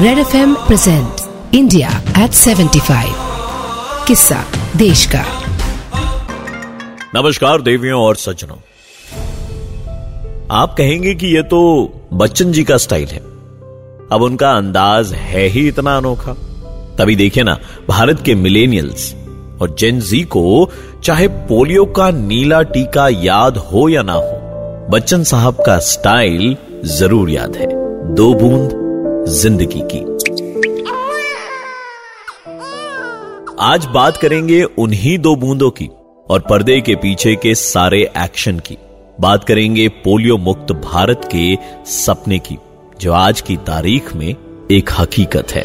Red F M present India at 75 किस्सा देश का नमस्कार देवियों और सज्जनों। आप कहेंगे कि यह तो बच्चन जी का स्टाइल है। अब उनका अंदाज है ही इतना अनोखा। तभी देखिए ना, भारत के मिलेनियल्स और जेन जी को चाहे पोलियो का नीला टीका याद हो या ना हो, बच्चन साहब का स्टाइल ज़रूर याद है। दो बूंद ज़िंदगी की। आज बात करेंगे उन्हीं दो बूंदों की और पर्दे के पीछे के सारे एक्शन की। बात करेंगे पोलियो मुक्त भारत के सपने की, जो आज की तारीख में एक हकीकत है।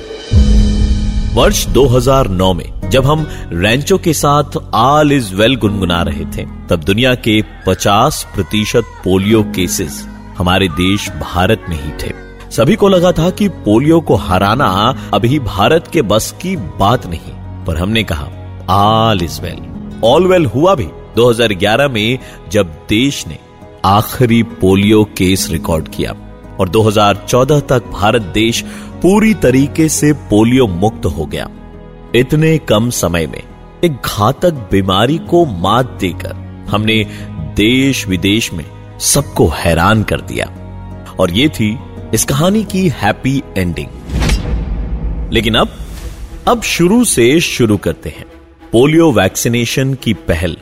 वर्ष 2009 में, जब हम रैंचो के साथ आल इज़ वेल गुनगुना रहे थे, तब दुनिया के 50 प्रतिशत पोलियो केसेस हमारे देश भारत में ही थे। सभी को लगा था कि पोलियो को हराना अभी भारत के बस की बात नहीं, पर हमने कहा all is well all well हुआ भी 2011 में जब देश ने आखिरी पोलियो केस रिकॉर्ड किया और 2014 तक भारत देश पूरी तरीके से पोलियो मुक्त हो गया। इतने कम समय में एक घातक बीमारी को मात देकर हमने देश विदेश में सबको हैरान कर दिया। और ये थी इस कहानी की हैप्पी एंडिंग लेकिन अब अब शुरू से शुरू करते हैं। पोलियो वैक्सीनेशन की पहल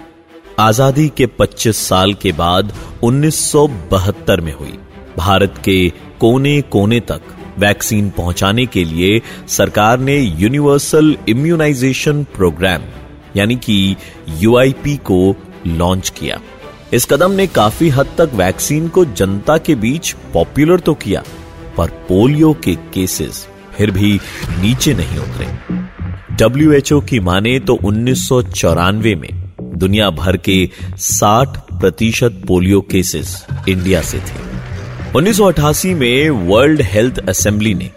आज़ादी के 25 साल के बाद 1972 में हुई। भारत के कोने कोने तक वैक्सीन पहुँचाने के लिए सरकार ने यूनिवर्सल इम्यूनाइजेशन प्रोग्राम, यानी कि यूआईपी को लॉन्च किया। इस कदम ने काफ़ी हद तक वैक्सीन को जनता के बीच पॉपुलर तो किया। पर पोलियो के केसेस फिर भी नीचे नहीं उतरे। डब्ल्यूएचओ की माने तो उन्नीस सौ चौरानवे में दुनिया भर के 60 प्रतिशत पोलियो केसेस इंडिया से थे। 1988 में वर्ल्ड हेल्थ असेंबली ने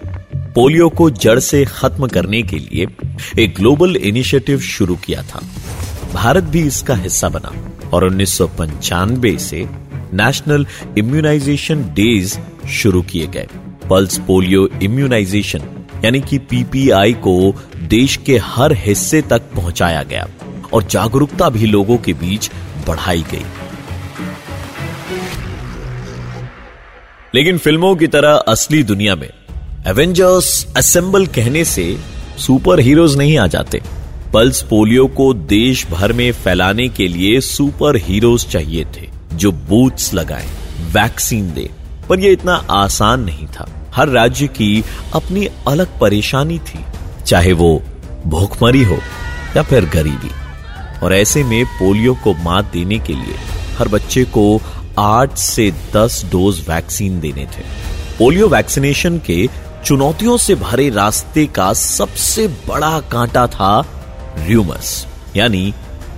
पोलियो को जड़ से खत्म करने के लिए एक ग्लोबल इनिशिएटिव शुरू किया था। भारत भी इसका हिस्सा बना और उन्नीस सौ पंचानवे से नेशनल इम्यूनाइजेशन डेज़ शुरू किए गए। पल्स पोलियो इम्यूनाइजेशन यानी कि पीपीआई को देश के हर हिस्से तक पहुँचाया गया और जागरूकता भी लोगों के बीच बढ़ाई गई। लेकिन फ़िल्मों की तरह असली दुनिया में एवेंजर्स असेंबल कहने से सुपर हीरोज नहीं आ जाते। पल्स पोलियो को देश भर में फैलाने के लिए सुपर हीरोज चाहिए थे जो बूथ्स लगाएँ, वैक्सीन दे। पर यह इतना आसान नहीं था। हर राज्य की अपनी अलग परेशानी थी, चाहे वो भूखमरी हो या फिर गरीबी। और ऐसे में पोलियो को मात देने के लिए हर बच्चे को आठ से दस डोज वैक्सीन देने थे। पोलियो वैक्सीनेशन के चुनौतियों से भरे रास्ते का सबसे बड़ा कांटा था र्यूमस यानी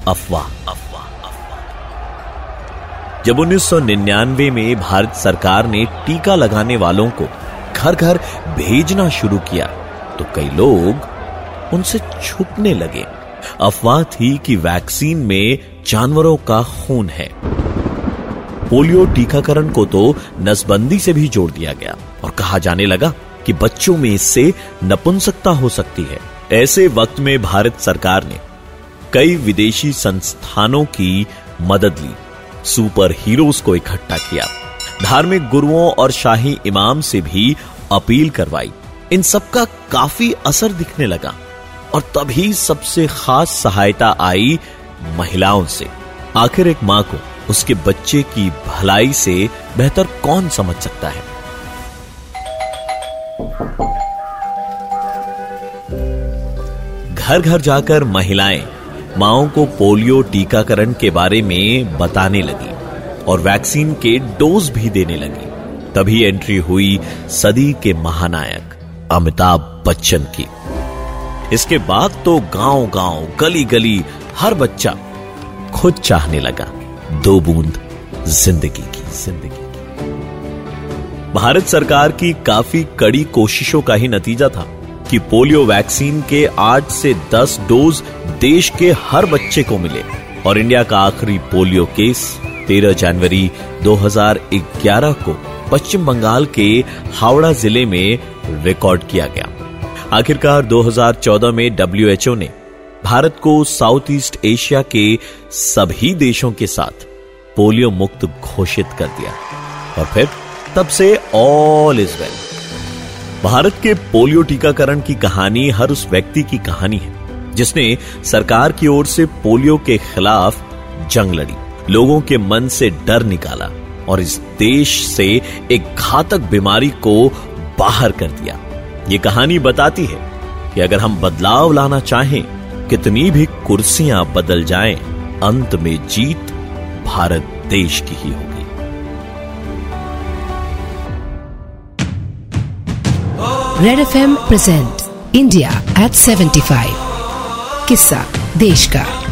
अफवाह। अफवाह अफवाह जब 1999 में भारत सरकार ने टीका लगाने वालों को घर घर भेजना शुरू किया तो कई लोग उनसे छुपने लगे। अफवाह थी कि वैक्सीन में जानवरों का खून है। पोलियो टीकाकरण को तो नसबंदी से भी जोड़ दिया गया, और कहा जाने लगा कि बच्चों में इससे नपुंसकता हो सकती है। ऐसे वक्त में भारत सरकार ने कई विदेशी संस्थानों की मदद ली। सुपर हीरोज को इकट्ठा किया। धार्मिक गुरुओं और शाही इमाम से भी अपील करवाई। इन सबका काफ़ी असर दिखने लगा और तभी सबसे खास सहायता आई महिलाओं से। आखिर एक माँ को उसके बच्चे की भलाई से बेहतर कौन समझ सकता है? घर घर जाकर महिलाएँ माओ को पोलियो टीकाकरण के बारे में बताने लगी और वैक्सीन के डोज भी देने लगी। तभी एंट्री हुई सदी के महानायक अमिताभ बच्चन की। इसके बाद तो गाँव गाँव गली गली हर बच्चा खुद चाहने लगा, दो बूंद ज़िंदगी की ज़िंदगी की। भारत सरकार की काफ़ी कड़ी कोशिशों का ही नतीजा था कि पोलियो वैक्सीन के 8 से 10 डोज देश के हर बच्चे को मिले और इंडिया का आखिरी पोलियो केस 13 जनवरी 2011 को पश्चिम बंगाल के हावड़ा ज़िले में रिकॉर्ड किया गया। आखिरकार 2014 में डब्ल्यूएचओ ने भारत को साउथ ईस्ट एशिया के सभी देशों के साथ पोलियो मुक्त घोषित कर दिया। और फिर तब से ऑल इज़ वेल भारत के पोलियो टीकाकरण की कहानी हर उस व्यक्ति की कहानी है, जिसने सरकार की ओर से पोलियो के खिलाफ जंग लड़ी। लोगों के मन से डर निकाला। और इस देश से एक घातक बीमारी को बाहर कर दिया। ये कहानी बताती है कि अगर हम बदलाव लाना चाहें, कितनी भी कुर्सियाँ बदल जाएँ, अंत में जीत भारत देश की ही होगी। Red F M present India at 75 किस्सा देश का।